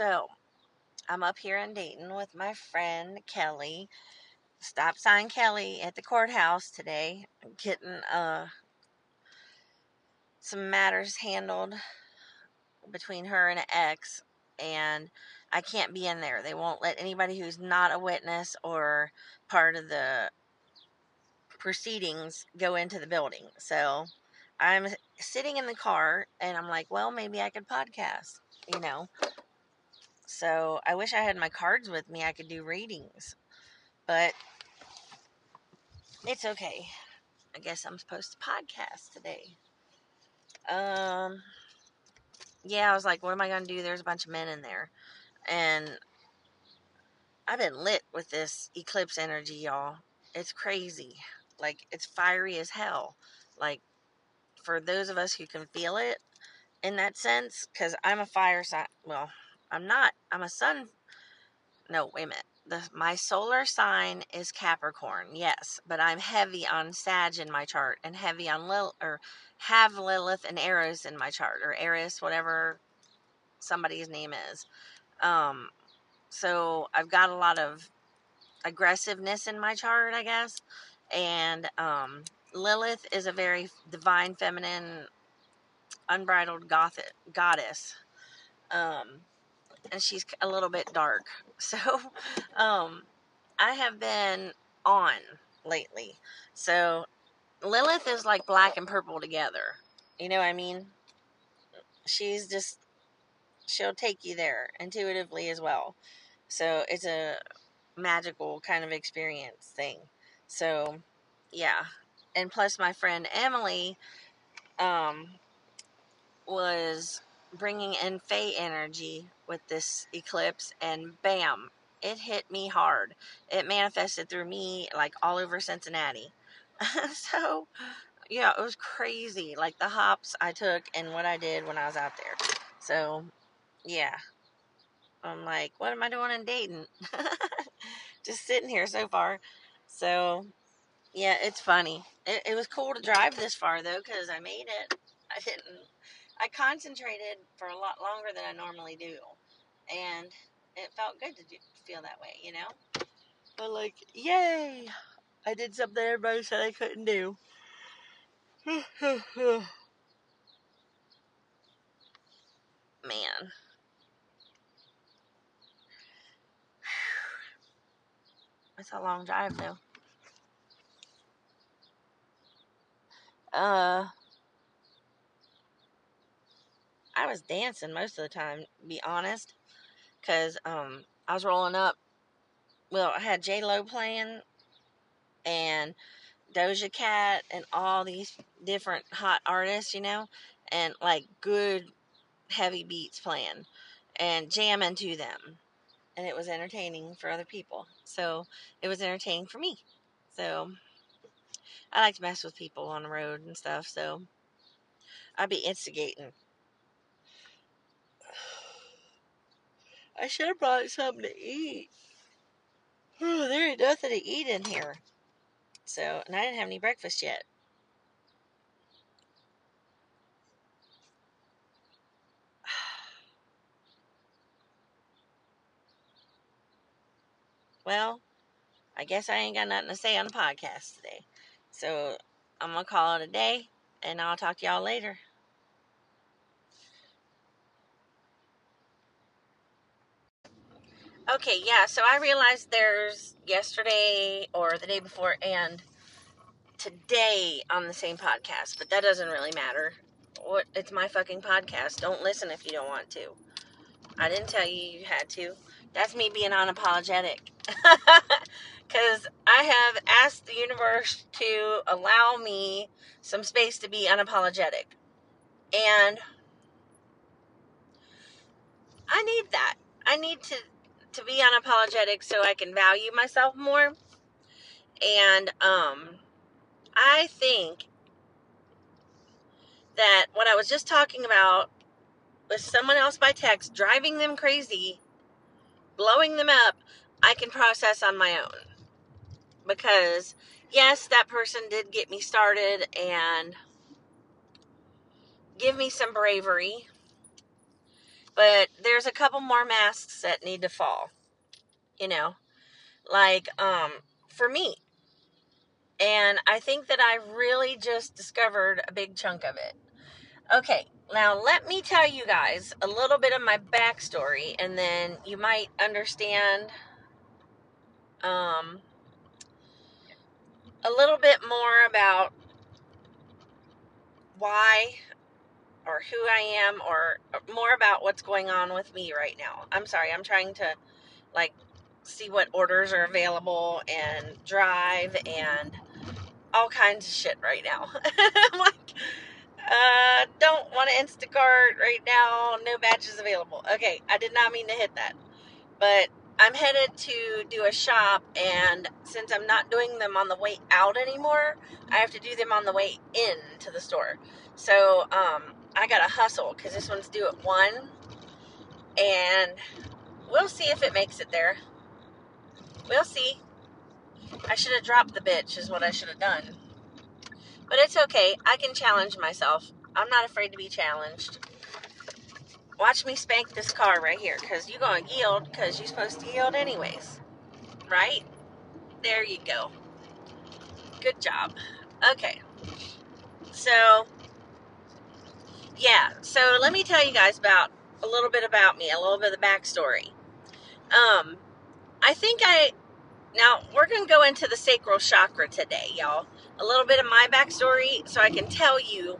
So, I'm up here in Dayton with my friend Kelly. Stop sign Kelly at the courthouse today, getting uh some matters handled between her and an ex, and I can't be in there. They won't let anybody who's not a witness or part of the proceedings go into the building. So I'm sitting in the car and I'm like, well, maybe I could podcast, you know. So I wish I had my cards with me. I could do readings. But it's okay. I guess I'm supposed to podcast today. Um yeah, I was like, what am I to do? There's a bunch of men in there. And I've been lit with this eclipse energy, y'all. It's crazy. Like, it's fiery as hell. Like, for those of us who can feel it in that sense, because I'm a fire sign. Well, I'm not. I'm a sun. No, wait a minute. The, my solar sign is Capricorn, yes, but I'm heavy on Sag in my chart and heavy on Lil or have Lilith and Eris in my chart or Eris, whatever somebody's name is. Um, so I've got a lot of aggressiveness in my chart, I guess, and um, Lilith is a very divine, feminine, unbridled gothic, goddess. Um, and she's a little bit dark. So, um, I have been on lately. So, Lilith is like black and purple together. You know what I mean? She's just, she'll take you there intuitively as well. So, it's a magical kind of experience thing. So, yeah. And plus, my friend Emily, um, was bringing in Fae energy with this eclipse, and bam, it hit me hard. It manifested through me like all over Cincinnati. so, yeah, it was crazy. Like the hops I took and what I did when I was out there. So, yeah. I'm like, what am I doing in Dayton? Just sitting here so far. So, yeah, it's funny. It, it was cool to drive this far though, because I made it. I didn't I concentrated for a lot longer than I normally do, and it felt good to do, feel that way, you know. But like, yay! I did something everybody said I couldn't do. Man. It's a long drive though. Uh I was dancing most of the time, be honest, because um, I was rolling up. Well, I had J Lo playing, and Doja Cat, and all these different hot artists, you know, and like good heavy beats playing, and jamming to them, and it was entertaining for other people. So it was entertaining for me. So I like to mess with people on the road and stuff. So I'd be instigating I should have brought something to eat. Oh, there ain't nothing to eat in here. So, and I didn't have any breakfast yet. Well, I guess I ain't got nothing to say on the podcast today. So, I'm going to call it a day, and I'll talk to y'all later. Okay, yeah, so I realized there's yesterday or the day before and today on the same podcast, but that doesn't really matter. What it's my fucking podcast. Don't listen if you don't want to. I didn't tell you you had to. That's me being unapologetic. Cuz I have asked the universe to allow me some space to be unapologetic. And I need that. I need to to be unapologetic so I can value myself more. And um, I think that what I was just talking about with someone else by text, driving them crazy, blowing them up, I can process on my own. Because, yes, that person did get me started and give me some bravery But there's a couple more masks that need to fall. You know, like um for me. And I think that I really just discovered a big chunk of it. Okay, now let me tell you guys a little bit of my backstory, and then you might understand um, a little bit more about why or who I am or more about what's going on with me right now. I'm sorry, I'm trying to like see what orders are available and drive and all kinds of shit right now. I'm like, uh, don't want to Instacart right now. No badges available. Okay, I did not mean to hit that. But I'm headed to do a shop, and since I'm not doing them on the way out anymore, I have to do them on the way in to the store. So, um, I gotta hustle because this one's due at 1, and we'll see if it makes it there. We'll see. I should have dropped the bitch, is what I should have done. But it's okay. I can challenge myself. I'm not afraid to be challenged. Watch me spank this car right here because you're going to yield because you're supposed to yield anyways. Right? There you go. Good job. Okay. So, yeah. So let me tell you guys about a little bit about me, a little bit of the backstory. Um, I think I now we're going to go into the sacral chakra today, y'all. A little bit of my backstory so I can tell you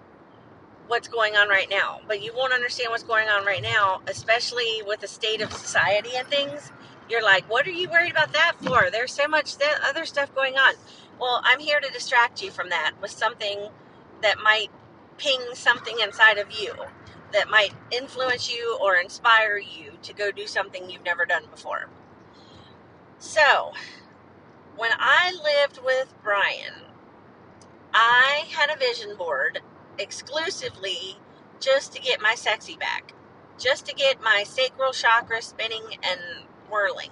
what's going on right now. But you won't understand what's going on right now, especially with the state of society and things. You're like, what are you worried about that for? There's so much other stuff going on. Well, I'm here to distract you from that with something that might ping something inside of you that might influence you or inspire you to go do something you've never done before. So, when I lived with Brian, I had a vision board exclusively just to get my sexy back, just to get my sacral chakra spinning and whirling.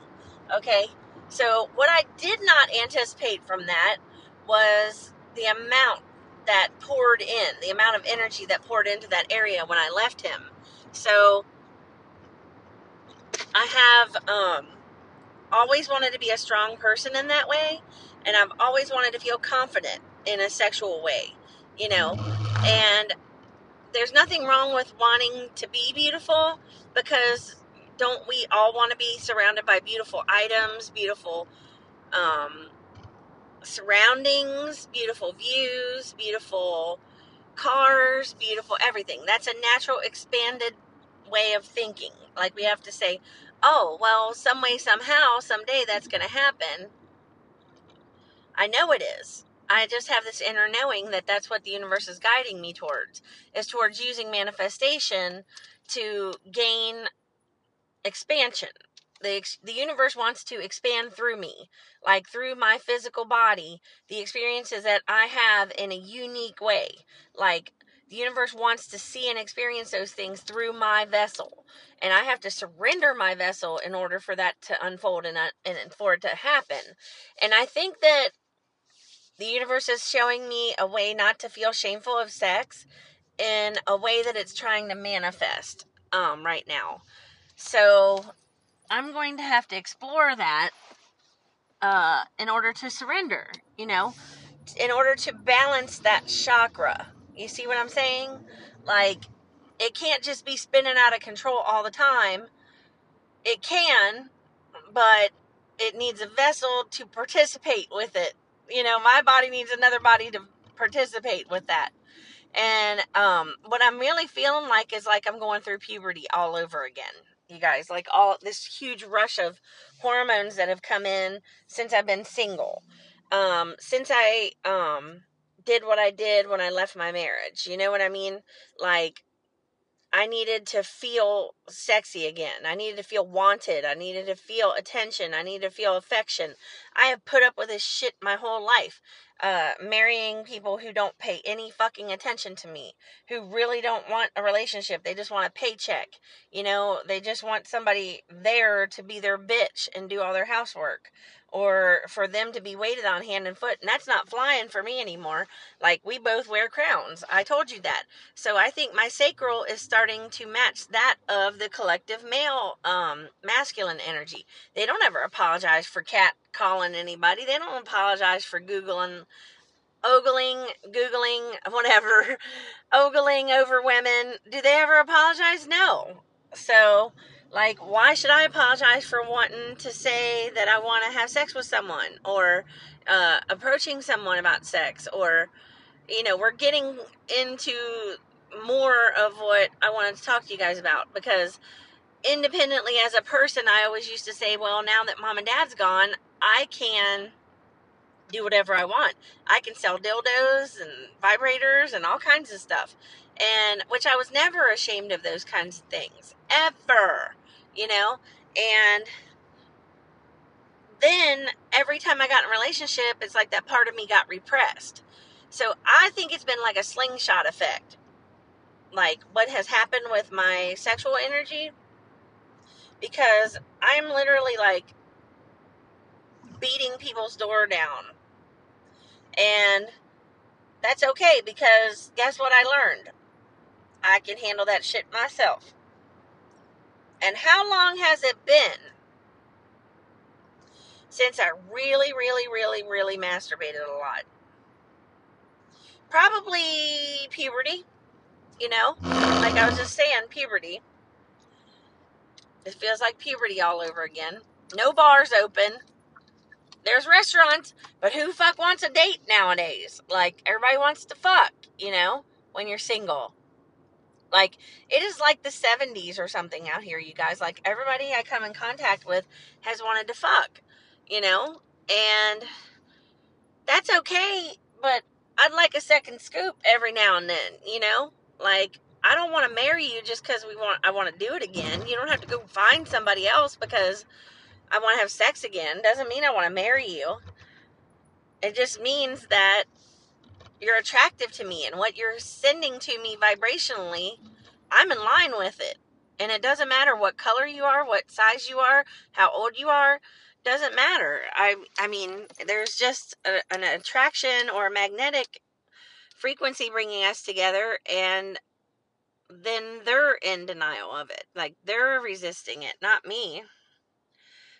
Okay? So, what I did not anticipate from that was the amount that poured in, the amount of energy that poured into that area when I left him. So, I have um, always wanted to be a strong person in that way, and I've always wanted to feel confident in a sexual way, you know. And there's nothing wrong with wanting to be beautiful because don't we all want to be surrounded by beautiful items, beautiful um, surroundings, beautiful views, beautiful cars, beautiful everything. That's a natural expanded way of thinking. Like we have to say, oh, well, some way, somehow, someday that's going to happen. I know it is. I just have this inner knowing that that's what the universe is guiding me towards, is towards using manifestation to gain expansion. The, the universe wants to expand through me, like through my physical body, the experiences that I have in a unique way. Like the universe wants to see and experience those things through my vessel. And I have to surrender my vessel in order for that to unfold and, uh, and for it to happen. And I think that the universe is showing me a way not to feel shameful of sex in a way that it's trying to manifest um, right now. So I'm going to have to explore that uh, in order to surrender, you know, in order to balance that chakra you see what I'm saying? Like, it can't just be spinning out of control all the time. It can, but it needs a vessel to participate with it. You know, my body needs another body to participate with that. And um, what I'm really feeling like is like I'm going through puberty all over again. You guys, like all this huge rush of hormones that have come in since I've been single. Um, since I um, did what I did when I left my marriage. You know what I mean? Like, I needed to feel sexy again. I needed to feel wanted. I needed to feel attention. I needed to feel affection. I have put up with this shit my whole life. Uh, marrying people who don't pay any fucking attention to me, who really don't want a relationship. They just want a paycheck. You know, they just want somebody there to be their bitch and do all their housework or for them to be waited on hand and foot. And that's not flying for me anymore. Like, we both wear crowns. I told you that. So I think my sacral is starting to match that of the collective male, um, masculine energy. They don't ever apologize for cat calling anybody, they don't apologize for Googling. Ogling, Googling, whatever, ogling over women. Do they ever apologize? No. So, like, why should I apologize for wanting to say that I want to have sex with someone or uh, approaching someone about sex? Or, you know, we're getting into more of what I wanted to talk to you guys about because independently as a person, I always used to say, well, now that mom and dad's gone, I can do whatever I want. I can sell dildos and vibrators and all kinds of stuff. And which I was never ashamed of those kinds of things ever you know? And then every time I got in a relationship, it's like that part of me got repressed. So I think it's been like a slingshot effect. Like what has happened with my sexual energy. Because I'm literally like beating people's door down. And that's okay because guess what I learned? I can handle that shit myself. And how long has it been since I really, really, really, really masturbated a lot? Probably puberty, you know? Like I was just saying, puberty. It feels like puberty all over again. No bars open. There's restaurants, but who fuck wants a date nowadays? Like everybody wants to fuck, you know, when you're single. Like it is like the 70s or something out here, you guys. Like everybody I come in contact with has wanted to fuck, you know? And that's okay, but I'd like a second scoop every now and then, you know? Like I don't want to marry you just cuz we want I want to do it again. You don't have to go find somebody else because I want to have sex again. Doesn't mean I want to marry you. It just means that you're attractive to me and what you're sending to me vibrationally, I'm in line with it. And it doesn't matter what color you are, what size you are, how old you are, doesn't matter. I I mean, there's just a, an attraction or a magnetic frequency bringing us together and then they're in denial of it. Like they're resisting it, not me.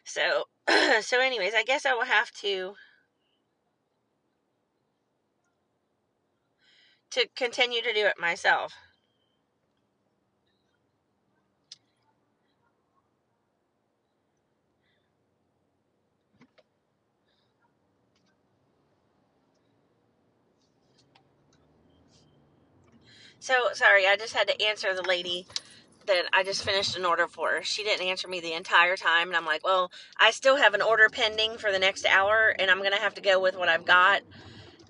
So so anyways, I guess I will have to to continue to do it myself. So sorry, I just had to answer the lady that I just finished an order for. She didn't answer me the entire time, and I'm like, well, I still have an order pending for the next hour, and I'm gonna have to go with what I've got.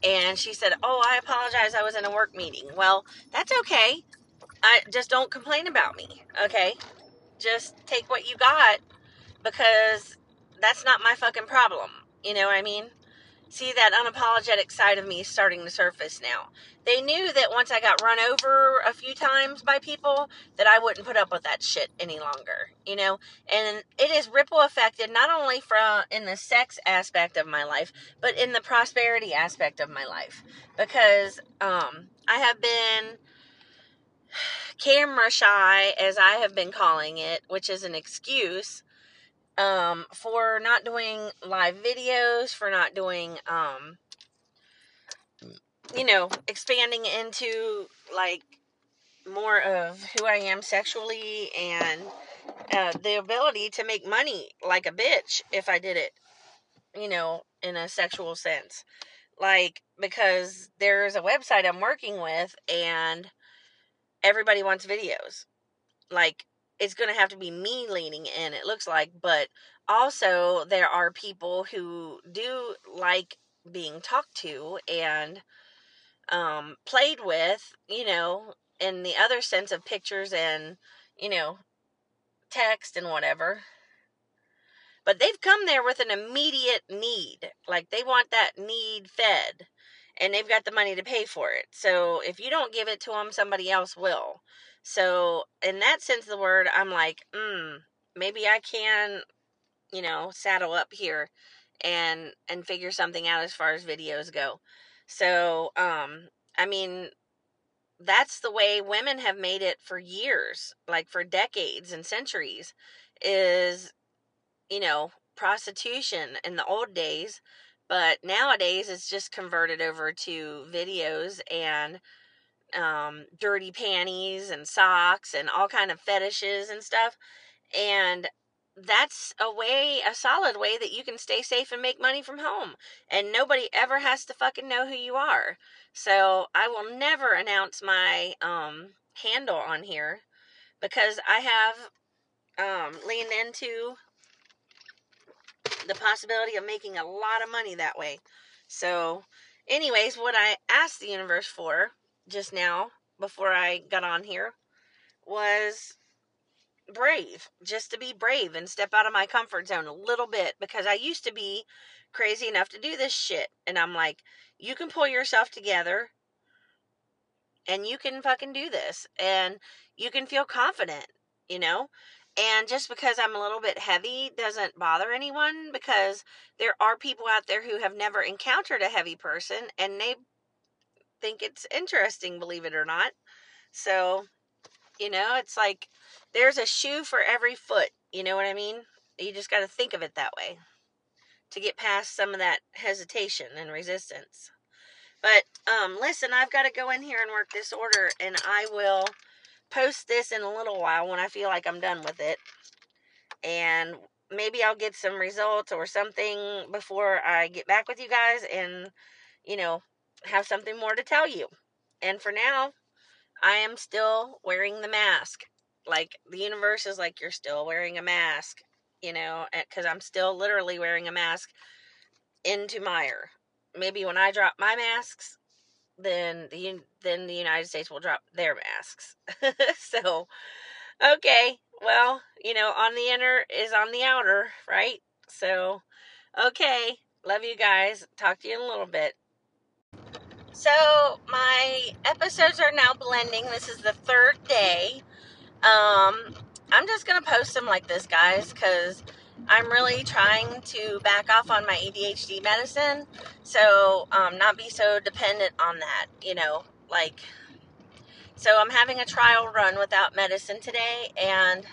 And she said, Oh, I apologize. I was in a work meeting. Well, that's okay. I just don't complain about me. Okay. Just take what you got because that's not my fucking problem. You know what I mean? See that unapologetic side of me starting to surface now. They knew that once I got run over a few times by people that I wouldn't put up with that shit any longer, you know? And it is ripple affected not only from in the sex aspect of my life, but in the prosperity aspect of my life because um I have been camera shy as I have been calling it, which is an excuse um, for not doing live videos, for not doing, um, you know, expanding into like more of who I am sexually and uh, the ability to make money like a bitch if I did it, you know, in a sexual sense. Like, because there's a website I'm working with and everybody wants videos. Like, it's going to have to be me leaning in, it looks like. But also, there are people who do like being talked to and um, played with, you know, in the other sense of pictures and, you know, text and whatever. but they've come there with an immediate need. Like they want that need fed and they've got the money to pay for it. So if you don't give it to them, somebody else will. So in that sense of the word, I'm like, hmm, maybe I can, you know, saddle up here and and figure something out as far as videos go. So, um, I mean, that's the way women have made it for years, like for decades and centuries, is, you know, prostitution in the old days. But nowadays it's just converted over to videos and um, dirty panties and socks and all kind of fetishes and stuff. And that's a way, a solid way that you can stay safe and make money from home. And nobody ever has to fucking know who you are. So I will never announce my um, handle on here because I have um, leaned into the possibility of making a lot of money that way. So, anyways, what I asked the universe for just now before I got on here was brave, just to be brave and step out of my comfort zone a little bit because I used to be crazy enough to do this shit. And I'm like, you can pull yourself together and you can fucking do this and you can feel confident, you know? And just because I'm a little bit heavy doesn't bother anyone because there are people out there who have never encountered a heavy person and they think it's interesting, believe it or not. So, you know, it's like there's a shoe for every foot. You know what I mean? You just got to think of it that way to get past some of that hesitation and resistance. But um, listen, I've got to go in here and work this order, and I will post this in a little while when I feel like I'm done with it. And maybe I'll get some results or something before I get back with you guys and, you know, have something more to tell you. And for now, I am still wearing the mask. Like, the universe is like, you're still wearing a mask, you know, eh, because I'm still literally wearing a mask into Meijer. Maybe when I drop my masks, then the then the United States will drop their masks. so, okay, well, you know, on the inner is on the outer, right? So, okay, love you guys. Talk to you in a little bit. So my episodes are now blending. This is the third day. Um, I'm just gonna post them like this, guys, because I'm really trying to back off on my ADHD medicine, so um, not be so dependent on that. You know, like. So I'm having a trial run without medicine today, and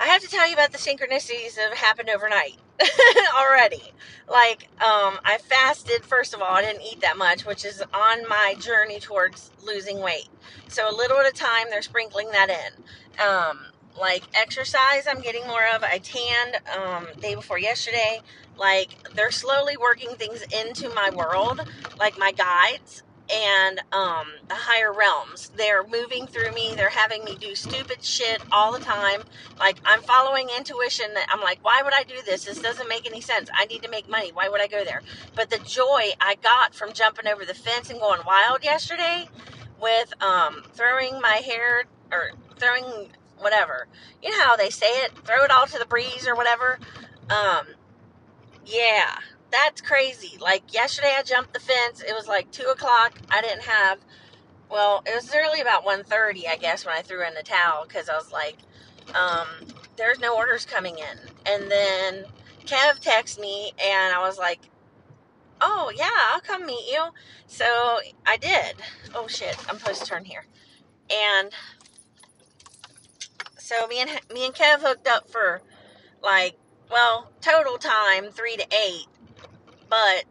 I have to tell you about the synchronicities that have happened overnight. already. Like, um, I fasted, first of all, I didn't eat that much, which is on my journey towards losing weight. So, a little at a time, they're sprinkling that in. Um, like, exercise, I'm getting more of. I tanned um, day before yesterday. Like, they're slowly working things into my world, like my guides and um, the higher realms. They're moving through me. They're having me do stupid shit all the time. Like I'm following intuition. That I'm like, why would I do this? This doesn't make any sense. I need to make money. Why would I go there? But the joy I got from jumping over the fence and going wild yesterday, with um, throwing my hair or throwing whatever. You know how they say it? Throw it all to the breeze or whatever. Um, yeah, that's crazy. Like yesterday, I jumped the fence. It was like two o'clock. I didn't have. Well, it was early about 1.30, I guess, when I threw in the towel because I was like, um, "There's no orders coming in." And then Kev texted me, and I was like, "Oh yeah, I'll come meet you." So I did. Oh shit, I'm supposed to turn here. And so me and me and Kev hooked up for like well total time three to eight but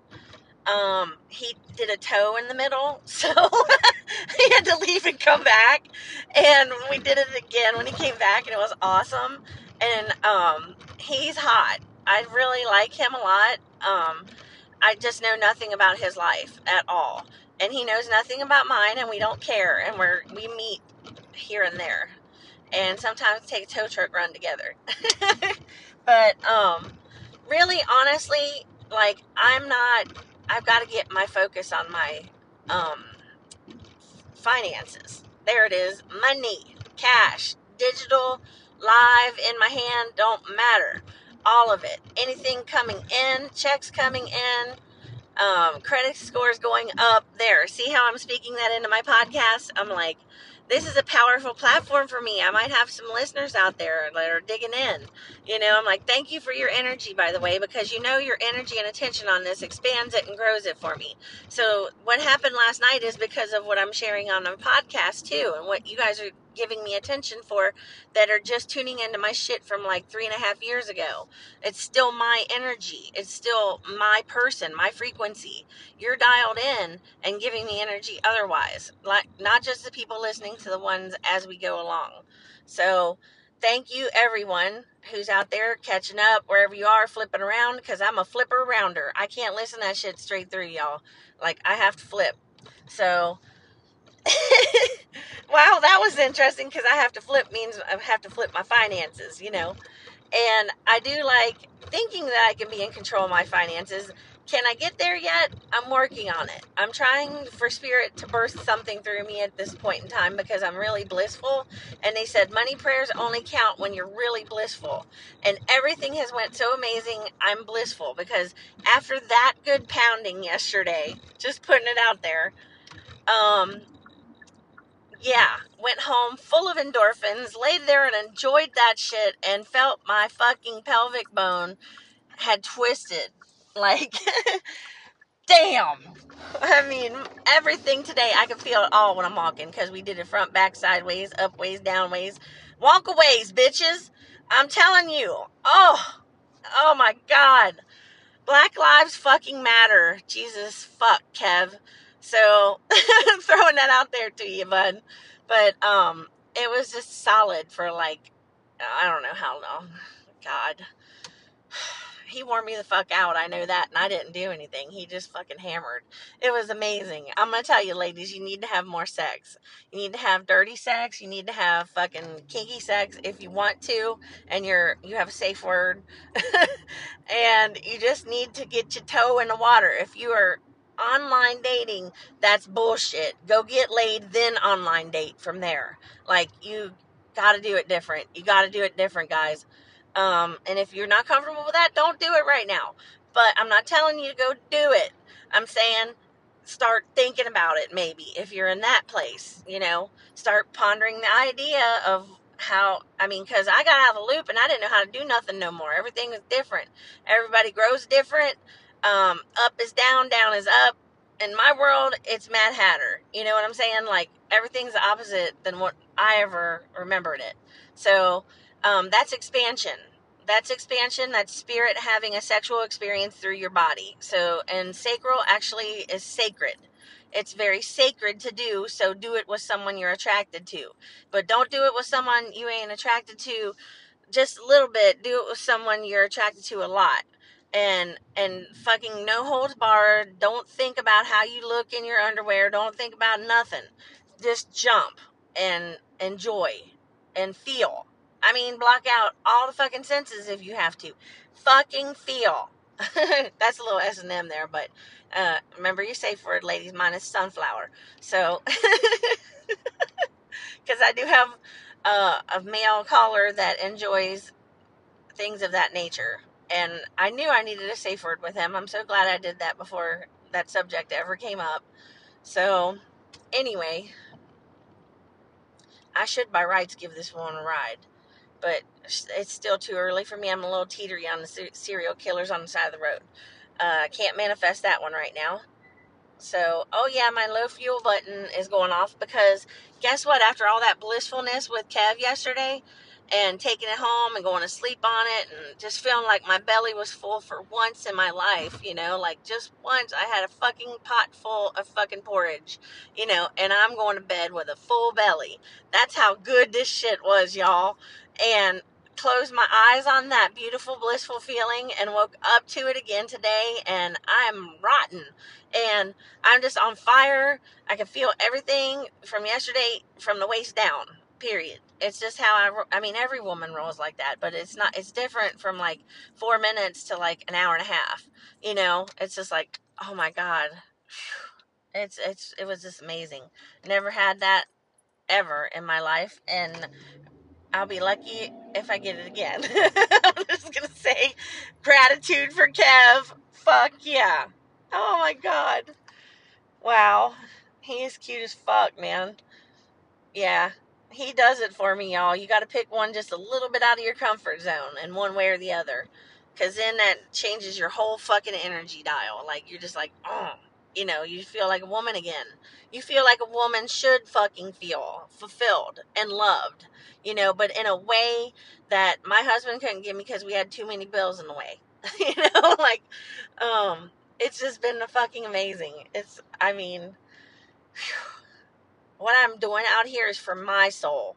um, he did a tow in the middle, so he had to leave and come back. And we did it again when he came back, and it was awesome. And um, he's hot. I really like him a lot. Um, I just know nothing about his life at all, and he knows nothing about mine, and we don't care. And we're we meet here and there, and sometimes take a tow truck run together. but um, really, honestly, like I'm not I've got to get my focus on my um finances. There it is. Money, cash, digital, live in my hand don't matter. all of it. Anything coming in, checks coming in, um, credit scores going up. There, see how I'm speaking that into my podcast? I'm like, this is a powerful platform for me. I might have some listeners out there that are digging in. You know, I'm like, thank you for your energy, by the way, because you know your energy and attention on this expands it and grows it for me. So, what happened last night is because of what I'm sharing on the podcast, too, and what you guys are giving me attention for that are just tuning into my shit from like three and a half years ago. It's still my energy. It's still my person, my frequency. You're dialed in and giving me energy otherwise. Like not just the people listening to the ones as we go along. So thank you everyone who's out there catching up wherever you are flipping around because I'm a flipper rounder. I can't listen that shit straight through y'all. Like I have to flip. So wow, that was interesting because I have to flip means I have to flip my finances, you know. And I do like thinking that I can be in control of my finances. Can I get there yet? I'm working on it. I'm trying for spirit to burst something through me at this point in time because I'm really blissful. And they said money prayers only count when you're really blissful. And everything has went so amazing. I'm blissful because after that good pounding yesterday, just putting it out there, um, yeah, went home full of endorphins, laid there and enjoyed that shit, and felt my fucking pelvic bone had twisted. Like, damn. I mean, everything today, I can feel it all when I'm walking because we did it front, back, sideways, up ways, down ways, walk aways, bitches. I'm telling you. Oh, oh my God. Black lives fucking matter. Jesus fuck, Kev. So I'm throwing that out there to you, bud. But um, it was just solid for like I don't know how long. God. He wore me the fuck out. I know that, and I didn't do anything. He just fucking hammered. It was amazing. I'm gonna tell you, ladies, you need to have more sex. You need to have dirty sex. You need to have fucking kinky sex if you want to, and you're you have a safe word. and you just need to get your toe in the water. If you are online dating, that's bullshit. Go get laid, then online date from there. Like, you got to do it different. You got to do it different, guys. Um, and if you're not comfortable with that, don't do it right now. But I'm not telling you to go do it. I'm saying start thinking about it maybe if you're in that place, you know, start pondering the idea of how I mean, because I got out of the loop and I didn't know how to do nothing no more. Everything was different. Everybody grows different. Um, up is down, down is up. In my world, it's Mad Hatter. You know what I'm saying? Like everything's opposite than what I ever remembered it. So um, that's expansion. That's expansion. That's spirit having a sexual experience through your body. So, and sacral actually is sacred. It's very sacred to do, so do it with someone you're attracted to. But don't do it with someone you ain't attracted to just a little bit. Do it with someone you're attracted to a lot and and fucking no holds barred. Don't think about how you look in your underwear. Don't think about nothing. Just jump and enjoy and feel. I mean, block out all the fucking senses if you have to. Fucking feel. That's a little S and M there, but uh, remember your safe word, ladies. Mine is sunflower. So, because I do have uh, a male caller that enjoys things of that nature and I knew I needed a safe word with him. I'm so glad I did that before that subject ever came up. So, anyway, I should by rights give this one a ride, but it's still too early for me. I'm a little teetery on the serial killers on the side of the road. Uh, can't manifest that one right now. So, oh yeah, my low fuel button is going off because guess what? After all that blissfulness with Kev yesterday, and taking it home and going to sleep on it and just feeling like my belly was full for once in my life, you know, like just once I had a fucking pot full of fucking porridge, you know, and I'm going to bed with a full belly. That's how good this shit was, y'all. And closed my eyes on that beautiful, blissful feeling and woke up to it again today. And I'm rotten. And I'm just on fire. I can feel everything from yesterday from the waist down period it's just how I, I mean every woman rolls like that but it's not it's different from like four minutes to like an hour and a half you know it's just like oh my god it's it's it was just amazing never had that ever in my life and I'll be lucky if I get it again. I'm just gonna say gratitude for Kev. Fuck yeah. Oh my god. Wow. He is cute as fuck, man. Yeah. He does it for me, y'all. You gotta pick one just a little bit out of your comfort zone and one way or the other. Cause then that changes your whole fucking energy dial. Like you're just like, oh you know, you feel like a woman again. You feel like a woman should fucking feel fulfilled and loved, you know, but in a way that my husband couldn't give me because we had too many bills in the way. you know, like, um, it's just been fucking amazing. It's, I mean, whew, what I'm doing out here is for my soul,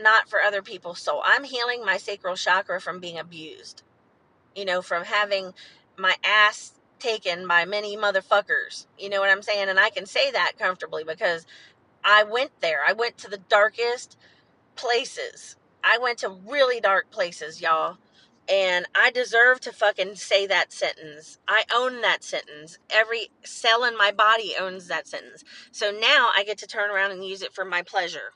not for other people's soul. I'm healing my sacral chakra from being abused, you know, from having my ass taken by many motherfuckers. You know what I'm saying? And I can say that comfortably because I went there. I went to the darkest places. I went to really dark places, y'all. And I deserve to fucking say that sentence. I own that sentence. Every cell in my body owns that sentence. So now I get to turn around and use it for my pleasure.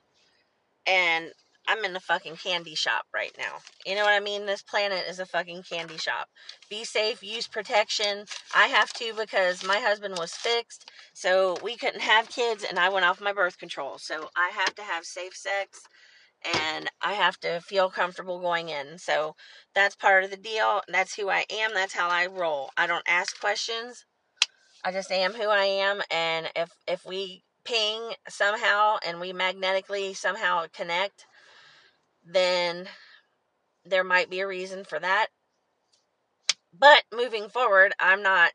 And I'm in a fucking candy shop right now. You know what I mean? This planet is a fucking candy shop. Be safe, use protection. I have to because my husband was fixed, so we couldn't have kids, and I went off my birth control. So I have to have safe sex, and I have to feel comfortable going in. So that's part of the deal. That's who I am. That's how I roll. I don't ask questions. I just am who I am, and if if we ping somehow and we magnetically somehow connect then there might be a reason for that. But moving forward, I'm not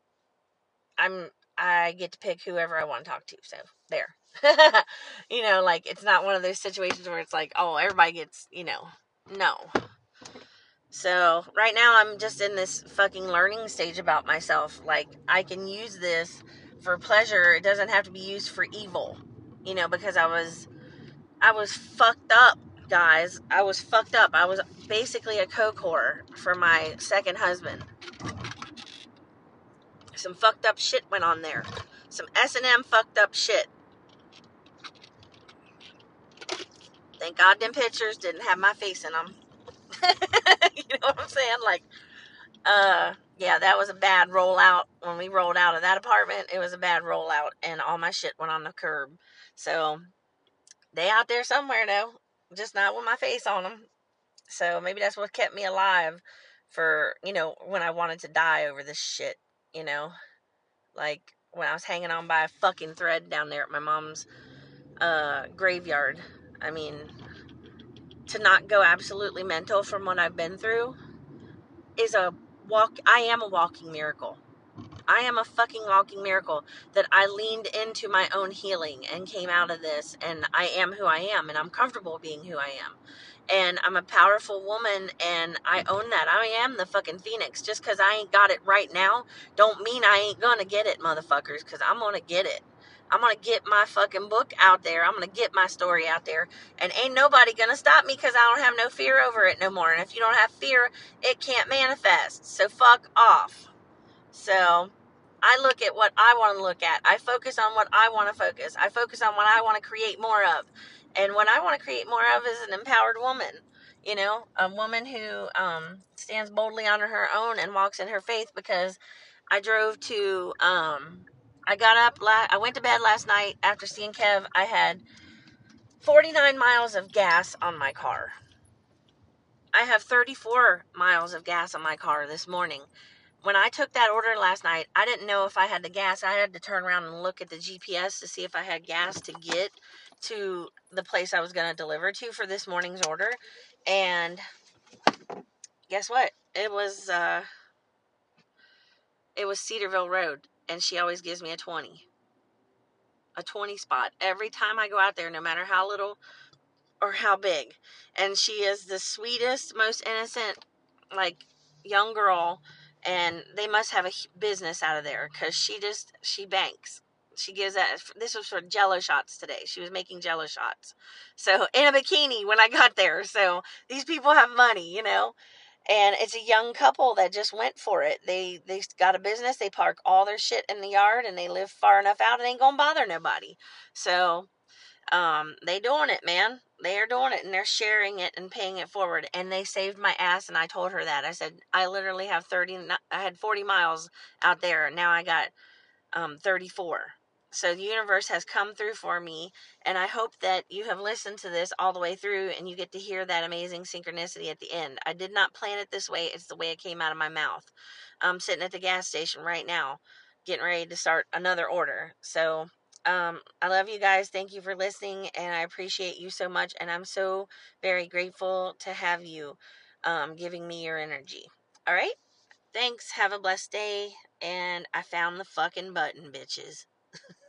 I'm I get to pick whoever I want to talk to. So there. you know, like it's not one of those situations where it's like, oh, everybody gets, you know, no. So right now I'm just in this fucking learning stage about myself. Like I can use this for pleasure. It doesn't have to be used for evil. You know, because I was I was fucked up guys, I was fucked up. I was basically a co-core for my second husband. Some fucked up shit went on there. Some S&M fucked up shit. Thank God them pictures didn't have my face in them. you know what I'm saying? Like, uh, yeah, that was a bad rollout. When we rolled out of that apartment, it was a bad rollout, and all my shit went on the curb. So, they out there somewhere though just not with my face on them. So maybe that's what kept me alive for, you know, when I wanted to die over this shit, you know? Like when I was hanging on by a fucking thread down there at my mom's uh, graveyard. I mean, to not go absolutely mental from what I've been through is a walk. I am a walking miracle. I am a fucking walking miracle that I leaned into my own healing and came out of this and I am who I am and I'm comfortable being who I am. And I'm a powerful woman and I own that. I am the fucking phoenix. Just because I ain't got it right now don't mean I ain't gonna get it, motherfuckers, because I'm gonna get it. I'm gonna get my fucking book out there. I'm gonna get my story out there. And ain't nobody gonna stop me because I don't have no fear over it no more. And if you don't have fear, it can't manifest. So fuck off. So I look at what I want to look at. I focus on what I want to focus. I focus on what I want to create more of. And what I want to create more of is an empowered woman. You know, a woman who um, stands boldly on her own and walks in her faith because I drove to, um, I got up, la- I went to bed last night after seeing Kev. I had 49 miles of gas on my car. I have 34 miles of gas on my car this morning when I took that order last night, I didn't know if I had the gas. I had to turn around and look at the GPS to see if I had gas to get to the place I was going to deliver to for this morning's order. And guess what? It was uh it was Cedarville Road and she always gives me a 20. A 20 spot every time I go out there no matter how little or how big. And she is the sweetest, most innocent like young girl and they must have a business out of there because she just she banks she gives that this was for jello shots today. She was making jello shots. So in a bikini when i got there. So these people have money you know? And it's a young couple that just went for it. They they got a business. They park all their shit in the yard and they live far enough out and ain't gonna bother nobody. So um they doing it man. They are doing it and they're sharing it and paying it forward. And they saved my ass and i told her that. I said i literally have 30 i had 40 miles out there now i got um, 34 so the universe has come through for me and i hope that you have listened to this all the way through and you get to hear that amazing synchronicity at the end i did not plan it this way it's the way it came out of my mouth i'm sitting at the gas station right now getting ready to start another order so um, I love you guys. Thank you for listening, and I appreciate you so much. And I'm so very grateful to have you um, giving me your energy. All right? Thanks. Have a blessed day. And I found the fucking button, bitches.